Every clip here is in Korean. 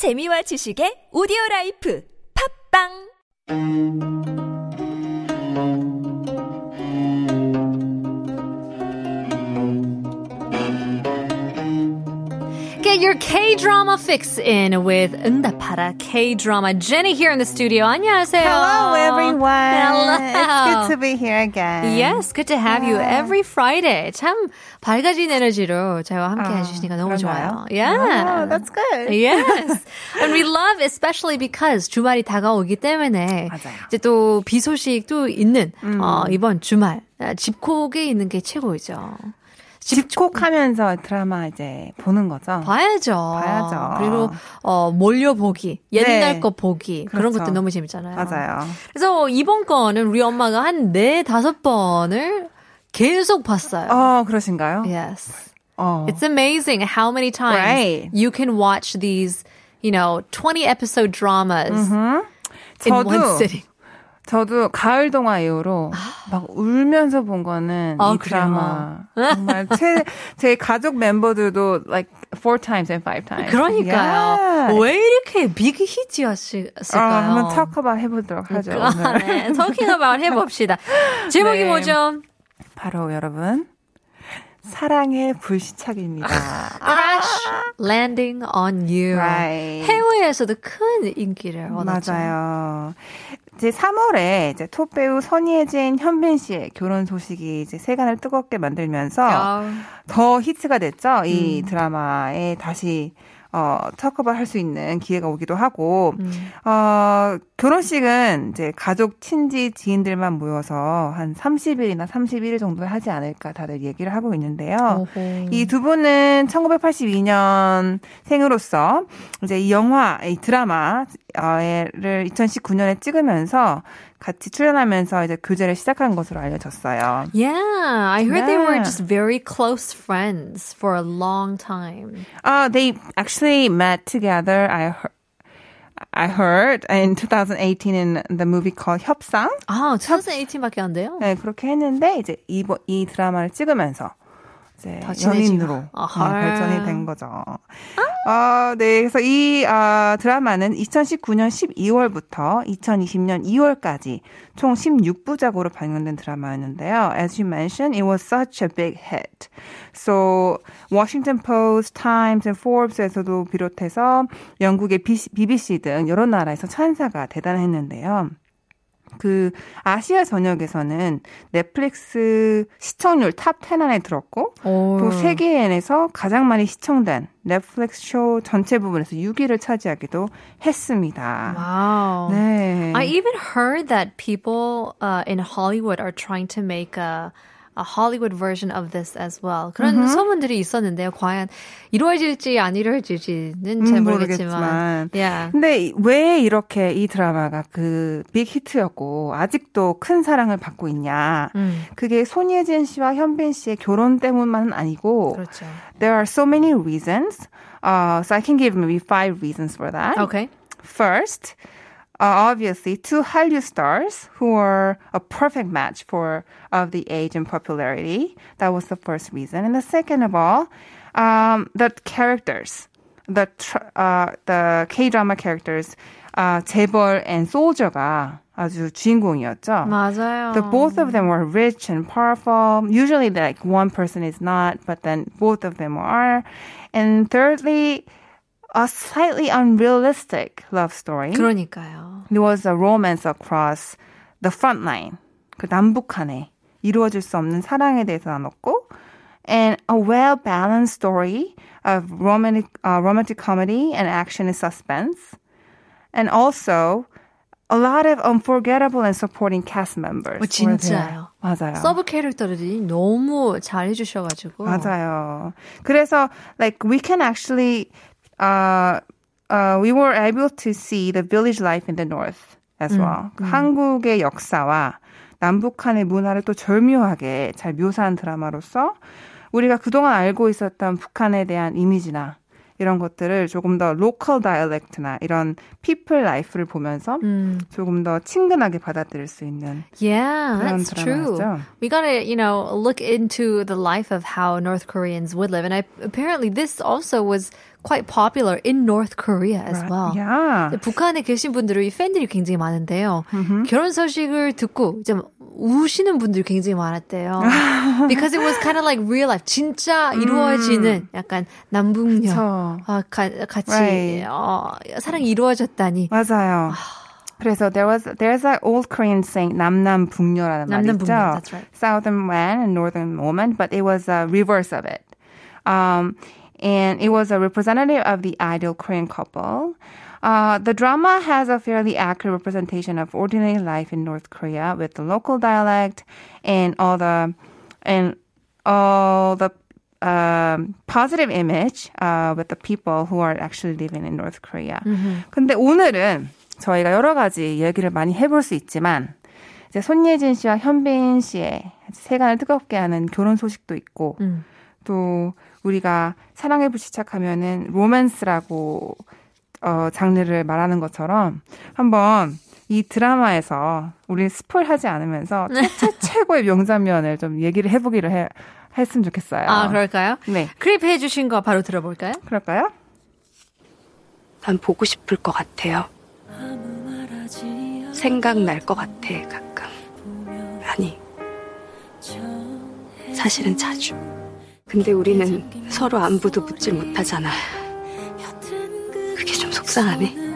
재미와 지식의 오디오 라이프. 팝빵 Get your K-drama fix in with 응답하라 K-drama. Jenny here in the studio. 안녕하세요. Hello, everyone. Hello. It's good to be here again. Yes, good to have you every Friday. 참 밝아진 에너지로 저와 함께 해주시니까 너무 좋아요. 그런가요? Yeah. Oh, that's good. Yes. And we love especially because 주말이 다가오기 때문에 맞아요. 이제 또 비 소식도 있는 어, 이번 주말 아, 집콕에 있는 게 최고이죠. 집콕하면서 드라마 이제 보는 거죠. 봐야죠. 봐야죠. 그리고 어 몰려 보기, 옛날 네. 거 보기 그런 그렇죠. 것도 너무 재밌잖아요. 맞아요. 그래서 이번 거는 우리 엄마가 한 네 다섯 번을 계속 봤어요. 어, 그러신가요? Yes. 어. It's amazing how many times Right. you can watch these, you know, 20 episode dramas in one 저도. 저도 가을 동화 이후로 막 울면서 본 거는 아, 이 드라마 정말 제, 제 가족 멤버들도 like four times and five times. 그러니까요. Yeah. 왜 이렇게 빅 아, 히트였을까요? 한번 talk about 해보도록 하죠. 아, 오늘. 네. talking about 해봅시다. 제목이 네. 뭐죠? 바로 여러분 사랑의 불시착입니다. Crash Landing on You. Right. 해외에서도 큰 인기를 얻었죠. 맞아요. 이제 3월에 이제 톱 배우 선예진, 현빈 씨의 결혼 소식이 이제 세간을 뜨겁게 만들면서 아, 더 히트가 됐죠. 음. 이 드라마에 다시 어, 터커버 할수 있는 기회가 오기도 하고, 음. 어, 결혼식은 이제 가족, 친지, 지인들만 모여서 한 30일이나 31일 정도 하지 않을까 다들 얘기를 하고 있는데요. 이 두 분은 1982년 생으로서 이제 이 영화, 이 드라마를 2019년에 찍으면서 같이 출연하면서 이제 교제를 시작한 것으로 알려졌어요. Yeah, I heard they were Yeah. just very close friends for a long time. Uh, they actually met together. I heard. I heard in 2018 in the movie called 협상. 아, 2018밖에 안 돼요? 네, 그렇게 했는데 이제 이, 이 드라마를 찍으면서 이제 더 친해지고. 연인으로 네, 아하. 발전이 된 거죠. 어, 네, 그래서 이 아, 드라마는 2019년 12월부터 2020년 2월까지 총 16부작으로 방영된 드라마였는데요. As you mentioned, it was such a big hit. So Washington Post, Times, and Forbes에서도 비롯해서 영국의 BBC 등 여러 나라에서 찬사가 대단했는데요. 그 아시아 전역에서는 넷플릭스 시청률 탑 10 안에 들었고 오. 또 세계에서 가장 많이 시청된 넷플릭스 쇼 전체 부분에서 6위를 차지하기도 했습니다. Wow. 네. I even heard that people uh, in Hollywood are trying to make a a Hollywood version of this as well. 그런 소문들이 있었는데요. 과연 이루어질지 안 이루어질지는 잘 음, 모르겠지만. 모르겠지만. Yeah. 근데 왜 이렇게 이 드라마가 그 빅 히트였고 아직도 큰 사랑을 받고 있냐? 음. 그게 손예진 씨와 현빈 씨의 결혼 때문만은 아니고 그렇죠. there are so many reasons. Uh, so I can give maybe five reasons for that. Okay. First, uh, obviously, two Hallyu stars who are a perfect match for of the age and popularity. That was the first reason, and the second of all, um, the characters, the tr- uh, the K drama characters, uh, 재벌 and Soldier가 아주 주인공이었죠. 맞아요. The both of them were rich and powerful. Usually, like one person is not, but then both of them are. And thirdly, a slightly unrealistic love story. 그러니까요. There was a romance across the front line. 그 남북한에 이루어질 수 없는 사랑에 대해서 나눴고, and a well-balanced story of romantic, uh, romantic comedy and action and suspense. And also, a lot of unforgettable and supporting cast members. 어, were there. 진짜요. 맞아요. 서브 캐릭터들이 너무 잘 해주셔가지고. 맞아요. 그래서 like we can actually uh, uh, we were able to see the village life in the north as well. 그 한국의 역사와 남북한의 문화를 또 절묘하게 잘 묘사한 드라마로서 우리가 그동안 알고 있었던 북한에 대한 이미지나 이런 것들을 조금 더 로컬 다이얼렉트나 이런 people life를 보면서 조금 더 친근하게 받아들일 수 있는 Yeah, 그런 that's true. 드라마였죠. We gotta, you know, look into the life of how North Koreans would live. And I, apparently this also was quite popular in North Korea as well. Yeah. 북한에 계신 분들이 팬들이 굉장히 많은데요. 결혼 소식을 듣고 좀 우시는 분들이 굉장히 많았대요. Because it was kind of like real life. 진짜 이루어지는 약간 남북녀. 아, 가, 같이 Right. 어, 사랑이 이루어졌다니. 맞아요. 그래서 there was there's an old Korean saying 남남 북녀라는 말이 남남북녀, 있죠. that's right. Southern man and northern woman, but it was a reverse of it. Um, and it was a representative of the ideal Korean couple. Uh, the drama has a fairly accurate representation of ordinary life in North Korea with the local dialect and all the and all the um, positive image uh, with the people who are actually living in North Korea. 근데 오늘은 저희가 여러 가지 얘기를 많이 해볼 수 있지만 이제 손예진 씨와 현빈 씨의 세간을 뜨겁게 하는 결혼 소식도 있고 음. 또 우리가 사랑에 불시착하면은 로맨스라고 어, 장르를 말하는 것처럼 한번 이 드라마에서 우리 spoil하지 않으면서 최, 최고의 명장면을 좀 얘기를 해보기를 해, 했으면 좋겠어요. 아, 그럴까요? 네, 클립 해 주신 거 바로 들어볼까요? 그럴까요? 난 보고 싶을 것 같아요. 생각날 것 같아, 가끔. 아니, 사실은 자주. 근데 우리는 서로 안부도 묻질 못하잖아. 그게 좀 속상하네.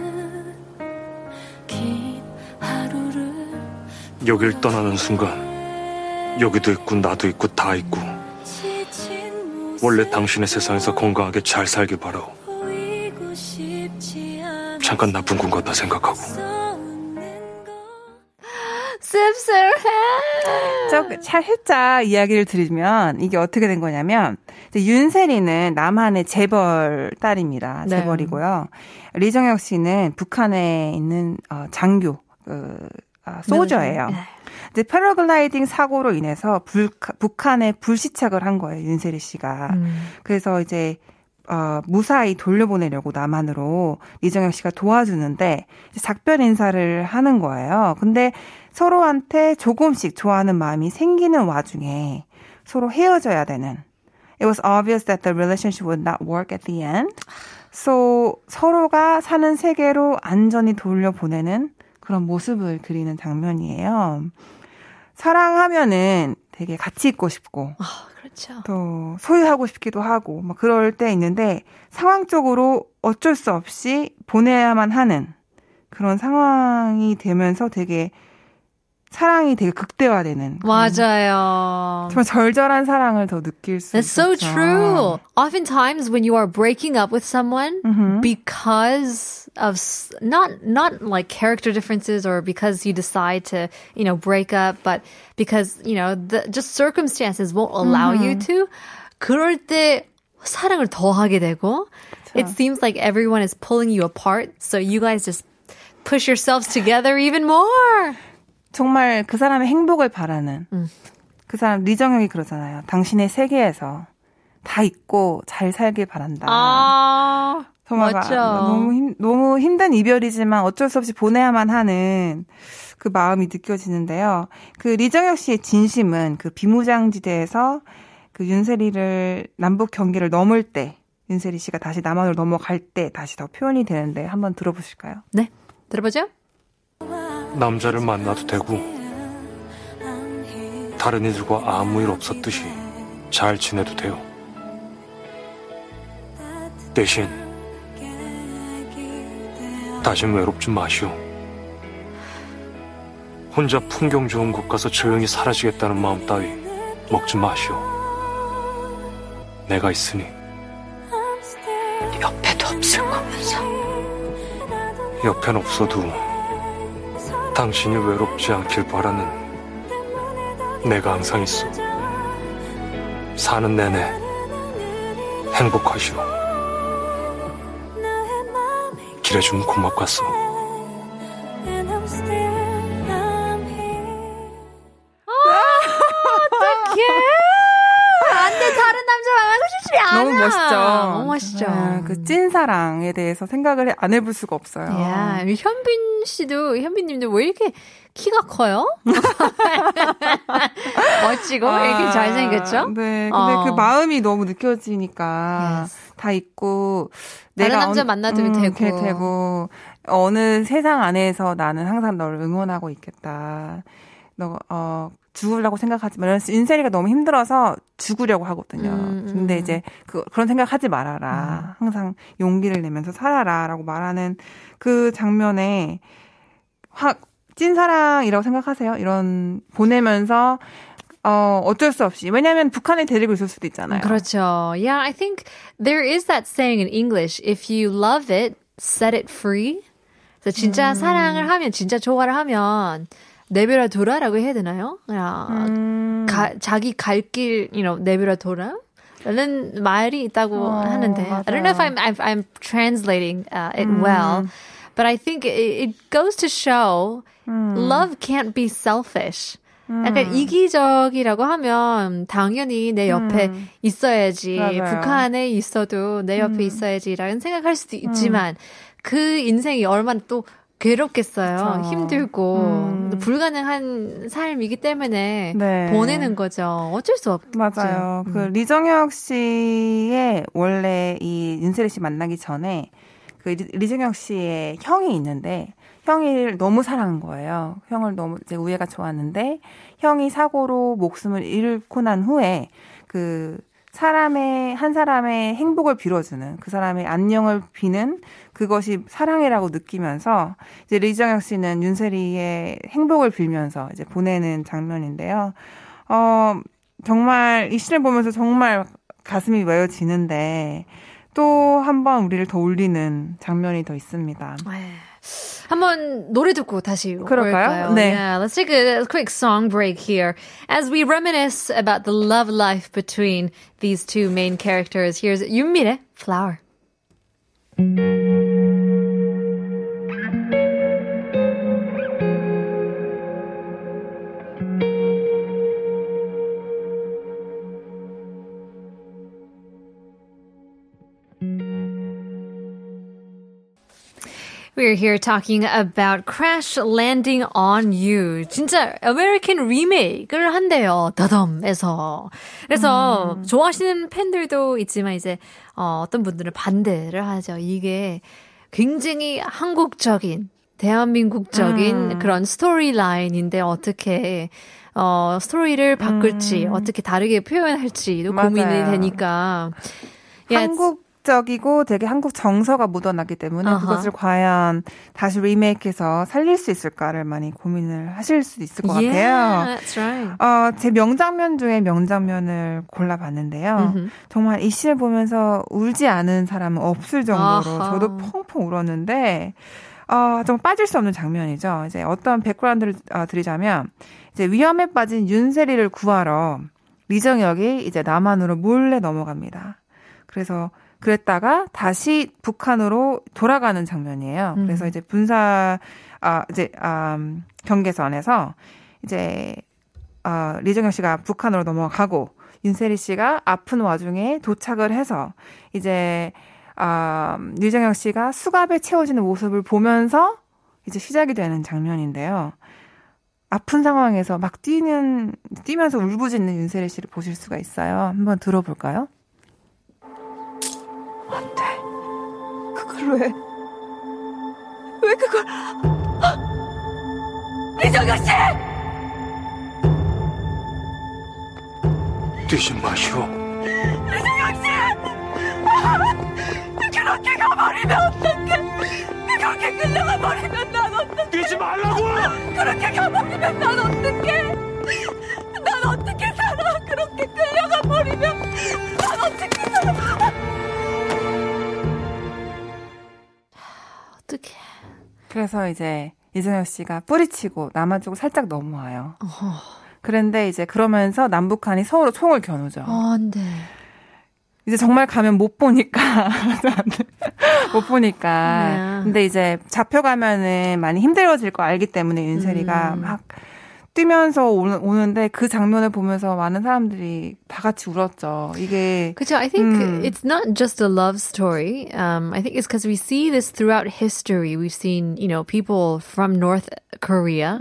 여길 떠나는 순간 여기도 있고 나도 있고 다 있고 원래 당신의 세상에서 건강하게 잘 살길 바라오 잠깐 나쁜 건 같다 생각하고 저 살짝 이야기를 드리면 이게 어떻게 된 거냐면 윤세리는 남한의 재벌 딸입니다. 네. 재벌이고요. 리정혁 씨는 북한에 있는 어, 장교 그, 아, 소저예요. 네. 이제 패러글라이딩 사고로 인해서 불, 북한에 불시착을 한 거예요. 윤세리 씨가. 음. 그래서 이제 어, 무사히 돌려보내려고 남한으로 이정혁 씨가 도와주는데 작별 인사를 하는 거예요. 근데 서로한테 조금씩 좋아하는 마음이 생기는 와중에 서로 헤어져야 되는. It was obvious that the relationship would not work at the end. So 서로가 사는 세계로 안전히 돌려보내는 그런 모습을 그리는 장면이에요. 사랑하면은 되게 같이 있고 싶고 아, 그렇죠. 또 소유하고 싶기도 하고 막 그럴 때 있는데 상황적으로 어쩔 수 없이 보내야만 하는 그런 상황이 되면서 되게 사랑이 되게 극대화되는 그런 맞아요. 정말 절절한 사랑을 더 느낄 수 That's so 있었죠. true. Oftentimes, when you are breaking up with someone Mhm. because of s- not not like character differences or because you decide to you know break up, but because you know the just circumstances won't allow you to. 그럴 때 사랑을 더 하게 되고, it seems like everyone is pulling you apart, so you guys just push yourselves together even more. 정말 그 사람의 행복을 바라는 음. 그 사람 리정혁이 그러잖아요. 당신의 세계에서 다 있고 잘 살길 바란다. 아, 정말. 마- 너무 힘, 너무 힘든 이별이지만 어쩔 수 없이 보내야만 하는 그 마음이 느껴지는데요. 그 리정혁 씨의 진심은 그 비무장지대에서 그 윤세리를 남북 경계를 넘을 때 윤세리 씨가 다시 남한으로 넘어갈 때 다시 더 표현이 되는데 한번 들어보실까요? 네, 들어보죠. 남자를 만나도 되고 다른 이들과 아무 일 없었듯이 잘 지내도 돼요. 대신 다신 외롭지 마시오. 혼자 풍경 좋은 곳 가서 조용히 사라지겠다는 마음 따위 먹지 마시오. 내가 있으니 옆에도 없을 거면서. 옆엔 없어도 당신이 외롭지 않길 바라는 내가 항상 있어. 사는 내내 행복하시오. 길해주면 고맙겠어. 그 찐사랑에 대해서 생각을 해- 안 해볼 수가 없어요. 야, 현빈 씨도 현빈님도 왜 이렇게 키가 커요? 멋지고 왜 이렇게 잘생겼죠? 네, 근데 어. 그 마음이 너무 느껴지니까 Yes. 다 있고 다른 남자 언- 만나도 되고. 이렇게 되고 어느 세상 안에서 나는 항상 너를 응원하고 있겠다. 너 어 죽으려고 생각하지 마. 인세리가 너무 힘들어서 죽으려고 하거든요. 음, 음. 근데 이제 그 그런 생각하지 말아라. 항상 용기를 내면서 살아라라고 말하는 그 장면에 확 찐사랑이라고 생각하세요. 이런 보내면서 어 어쩔 수 없이 왜냐하면 북한에 데리고 있을 수도 있잖아요. 그렇죠. Yeah, I think there is that saying in English. If you love it, set it free. 그래서 진짜 음. 사랑을 하면, 진짜 좋아를 하면 내버려 둬라라고 해야 되나요? 그냥 음, 가, 자기 갈 길, you know, 내버려 둬라. 라는 말이 있다고 어, 하는데 I don't know if I'm I'm, I'm translating uh, it well, but I think it, it goes to show love can't be selfish. 약간 이기적이라고 하면 당연히 내 옆에 있어야지 맞아요. 북한에 있어도 내 옆에 있어야지라는 생각할 수도 있지만 그 인생이 얼마나 또 괴롭겠어요. 그쵸. 힘들고 음. 불가능한 삶이기 때문에 네. 보내는 거죠. 어쩔 수 없죠. 맞아요. 음. 그 리정혁 씨의 원래 이 윤세리 씨 만나기 전에 그 리- 리정혁 씨의 형이 있는데 형이 너무 사랑한 거예요. 형을 너무 이제 우애가 좋았는데 형이 사고로 목숨을 잃고 난 후에 그 사람의 한 사람의 행복을 빌어주는 그 사람의 안녕을 비는 그것이 사랑이라고 느끼면서 이제 리정혁 씨는 윤세리의 행복을 빌면서 이제 보내는 장면인데요. 어 정말 이 씬을 보면서 정말 가슴이 메어지는데 또 한 번 우리를 더 울리는 장면이 더 있습니다. 네. 한번 노래 듣고 다시 그럴까요? 올까요? 네. Yeah, let's take a quick song break here as we reminisce about the love life between these two main characters. Here's 윤미래, Flower. We're here talking about Crash Landing on You. 진짜 American remake를 한대요. 더덤에서. 그래서 좋아하시는 팬들도 있지만 이제 어, 어떤 분들은 반대를 하죠. 이게 굉장히 한국적인 대한민국적인 그런 스토리 라인인데 어떻게 어, 스토리를 바꿀지 어떻게 다르게 표현할지 도 고민이 맞아요. 되니까 it's- 한국적이고 되게 한국 정서가 묻어나기 때문에 아하. 그것을 과연 다시 리메이크해서 살릴 수 있을까를 많이 고민을 하실 수도 있을 것 Yeah, 같아요. that's right. 어, 제 명장면 중에 명장면을 골라봤는데요. 음흠. 정말 이 씬을 보면서 울지 않은 사람은 없을 정도로 아하. 저도 펑펑 울었는데, 어, 좀 빠질 수 없는 장면이죠. 이제 어떤 백그라운드를 어, 드리자면, 이제 위험에 빠진 윤세리를 구하러 리정혁이 이제 남한으로 몰래 넘어갑니다. 그래서 그랬다가 다시 북한으로 돌아가는 장면이에요. 그래서 이제 분사 아 이제 아 음, 경계선에서 이제 아 리정혁 씨가 북한으로 넘어가고 윤세리 씨가 아픈 와중에 도착을 해서 이제 아 리정혁 씨가 수갑에 채워지는 모습을 보면서 이제 시작이 되는 장면인데요. 아픈 상황에서 막 뛰는 뛰면서 울부짖는 윤세리 씨를 보실 수가 있어요. 한번 들어볼까요? 왜? 왜 그걸? 이정현 씨! 뛰지 마시오. 이정현 씨! 그렇게 가버리면 어떡해? 그렇게 끌려가 버리면 난 어떡해? 뛰지 말라고! 그렇게 가버리면 난 어떡해? 난 어떻게 살아? 그렇게 끌려가 버리면 난 어떻게 살아? 그래서 이제 이정혁 씨가 뿌리치고 남한 쪽으로 살짝 넘어와요. 그런데 이제 그러면서 남북한이 서로 총을 겨누죠. 어, 안 돼. 이제 정말 가면 못 보니까 못 보니까. 네. 근데 이제 잡혀가면은 많이 힘들어질 거 알기 때문에 윤세리가 음. 막 뛰면서 오는, 오는데 그 장면을 보면서 많은 사람들이 다 같이 울었죠. 이게 그죠? I think 음. it's not just a love story. Um, I think it's because we see this throughout history. We've seen, you know, people from North Korea,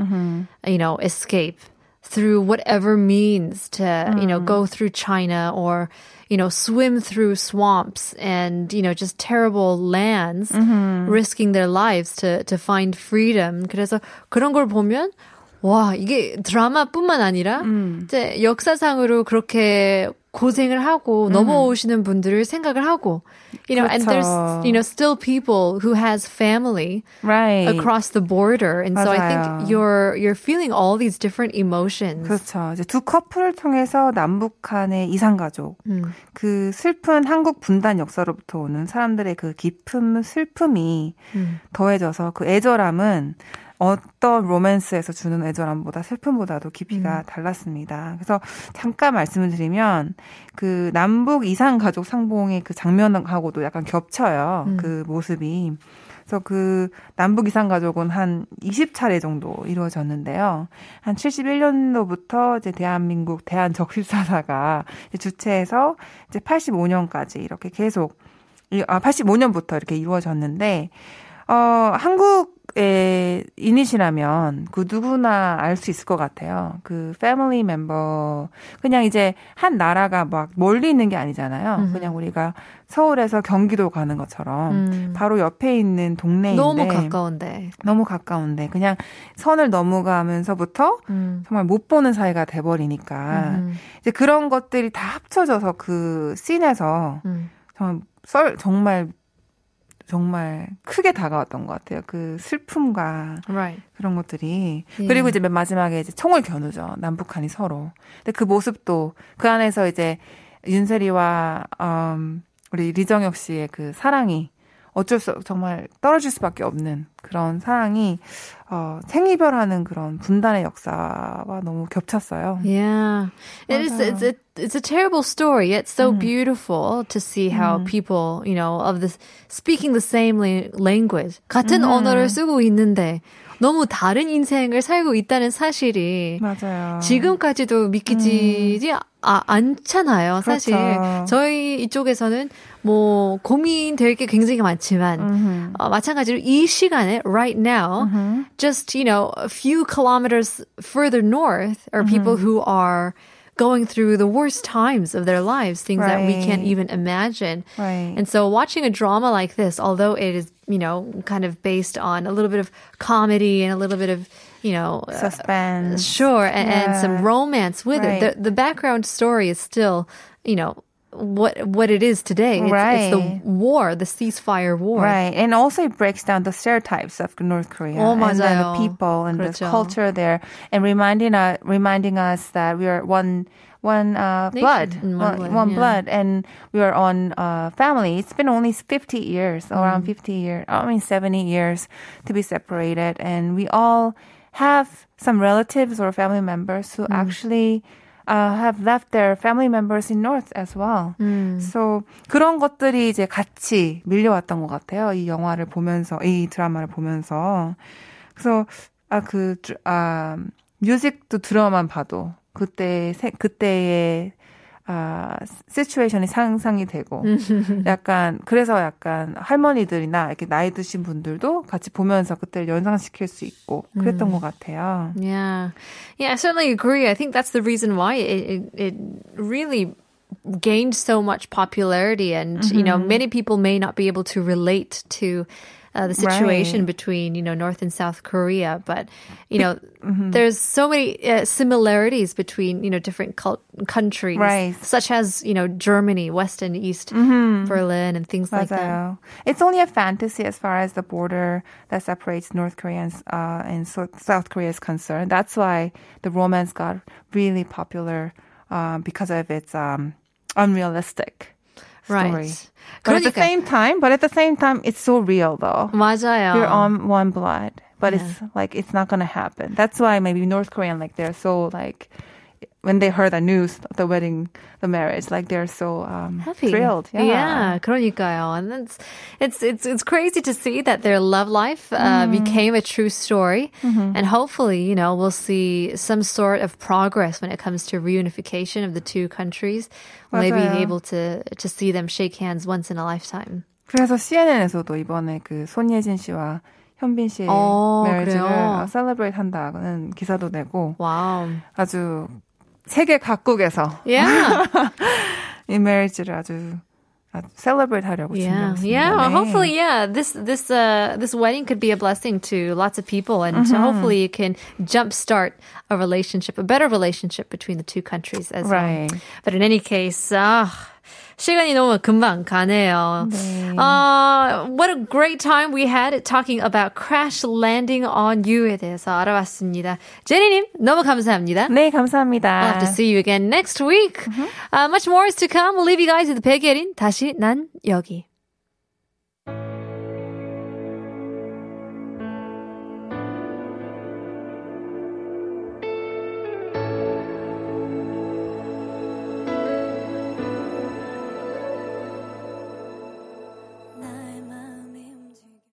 you know, escape through whatever means to, you know, go through China or, you know, swim through swamps and, you know, just terrible lands, Mm-hmm. risking their lives to, to find freedom. 그래서 그런 걸 보면, 와, 이게 드라마뿐만 아니라, 음. 이제 역사상으로 그렇게 고생을 하고 넘어오시는 분들을 생각을 하고, you know, and there's, 음. 그렇죠. you know, still people who has family Right. across the border. And so I think you're, you're feeling all these different emotions. 그렇죠. 이제 두 커플을 통해서 남북한의 이산가족, 음. 그 슬픈 한국 분단 역사로부터 오는 사람들의 그 깊은 슬픔이 음. 더해져서 그 애절함은 어떤 로맨스에서 주는 애절함보다 슬픔보다도 깊이가 음. 달랐습니다. 그래서 잠깐 말씀을 드리면 그 남북 이산 가족 상봉의 그 장면하고도 약간 겹쳐요. 음. 그 모습이. 그래서 그 남북 이산 가족은 한 20차례 정도 이루어졌는데요. 한 71년도부터 이제 대한민국 대한 적십사사가 이제 주최해서 이제 85년까지 이렇게 계속 이- 아 85년부터 이렇게 이루어졌는데 어 한국 의 이닛이라면 그 누구나 알 수 있을 것 같아요. 그 패밀리 멤버 그냥 이제 한 나라가 막 멀리 있는 게 아니잖아요. 음. 그냥 우리가 서울에서 경기도 가는 것처럼 음. 바로 옆에 있는 동네인데 너무 가까운데. 너무 가까운데 그냥 선을 넘어가면서부터 음. 정말 못 보는 사이가 돼버리니까 음. 이제 그런 것들이 다 합쳐져서 그 씬에서 음. 정말 썰 정말 정말 크게 다가왔던 것 같아요. 그 슬픔과 Right. 그런 것들이 예. 그리고 이제 맨 마지막에 이제 총을 겨누죠. 남북한이 서로. 근데 그 모습도 그 안에서 이제 윤세리와 음, 우리 리정혁 씨의 그 사랑이 어쩔 수 정말 떨어질 수밖에 없는 그런 사랑이 어, 생이별하는 그런 분단의 역사와 너무 겹쳤어요. Yeah. It is it's a it's a terrible story. It's so beautiful to see how people, you know, of this speaking the same la- language. 같은 언어를 쓰고 있는데 너무 다른 인생을 살고 있다는 사실이 맞아요. 지금까지도 믿기지 아, 않잖아요, 사실. 그렇죠. 저희 이쪽에서는 뭐 고민될 게 굉장히 많지만 음흠. 어, 마찬가지로 이 시간에 right now 음흠. just you know a few kilometers further north are people who are going through the worst times of their lives things that we can't even imagine Right. and so watching a drama like this although it is you know kind of based on a little bit of comedy and a little bit of you know uh, Suspense. Sure, and, and some romance with Right. it. The the background story is still, you know, what what it is today. It's, it's the Right. war, the ceasefire war. Right. And also it breaks down the stereotypes of North Korea 어, and then the 맞아요. people and the 그렇죠. culture there and reminding us reminding us that we are one one uh, Nation. blood, Mm, one one, blood, one yeah. blood, and we are on uh, family. It's been only 50 years, Mm. around 50 years, I mean 70 years to be separated, and we all have some relatives or family members who Mm. actually uh, have left their family members in North as well. 음. So 그런 것들이 이제 같이 밀려왔던 것 같아요. 이 영화를 보면서 이 드라마를 보면서 그래서 아그 아, 뮤직도 들어만 봐도 그때 세- 그때의 아 시츄에이션이 상상이 되고 약간 그래서 약간 할머니들이나 이렇게 나이 드신 분들도 같이 보면서 그때를 연상시킬 수 있고 그랬던 것 같아요. Yeah, yeah, I certainly agree. I think that's the reason why it it, it really gained so much popularity, and you know, many people may not be able to relate to. Uh, the situation Right. between you know North and South Korea, but you know there's so many uh, similarities between you know different cult- countries, Right. such as you know Germany, West and East Berlin, and things like that. 맞아요. It's only a fantasy as far as the border that separates North Korea and, uh, and so- South Korea is concerned. That's why the romance got really popular uh, because of its um, unrealistic story. Right. But at the 그러니까- same time, but at the same time, it's so real though. 맞아요. We're on one blood, but it's like it's not gonna happen. That's why maybe North Korean like they're so like when they heard the news, the wedding, the marriage, like they're so um, happy. thrilled. Yeah. 그러니까요. And it's, it's, it's, it's crazy to see that their love life uh, became a true story. And hopefully, you know, we'll see some sort of progress when it comes to reunification of the two countries. Maybe 맞아요. able to, to see them shake hands once in a lifetime. 그래서 CNN에서도 이번에 그 손예진 씨와 현빈 씨의 어, 메리지를 그래요? 셀러브레이트 한다는 기사도 내고 Wow. 아주 세계 각국에서 Yeah. 이 marriage를 아주 아주 celebrate 하려고 Yeah, 준비하고 yeah. 있습니다. 네. Hopefully, yeah. This this uh this wedding could be a blessing to lots of people, and so hopefully you can jumpstart a relationship, a better relationship between the two countries as Right. well. But in any case, 아, 시간이 너무 금방 가네요. Uh, what a great time we had talking about crash landing on you에 대해서 알아봤습니다. 제니님 너무 감사합니다. 네, 감사합니다. I'll have to see you again next week. Uh, much more is to come. We'll leave you guys with 백예린 다시 난 여기.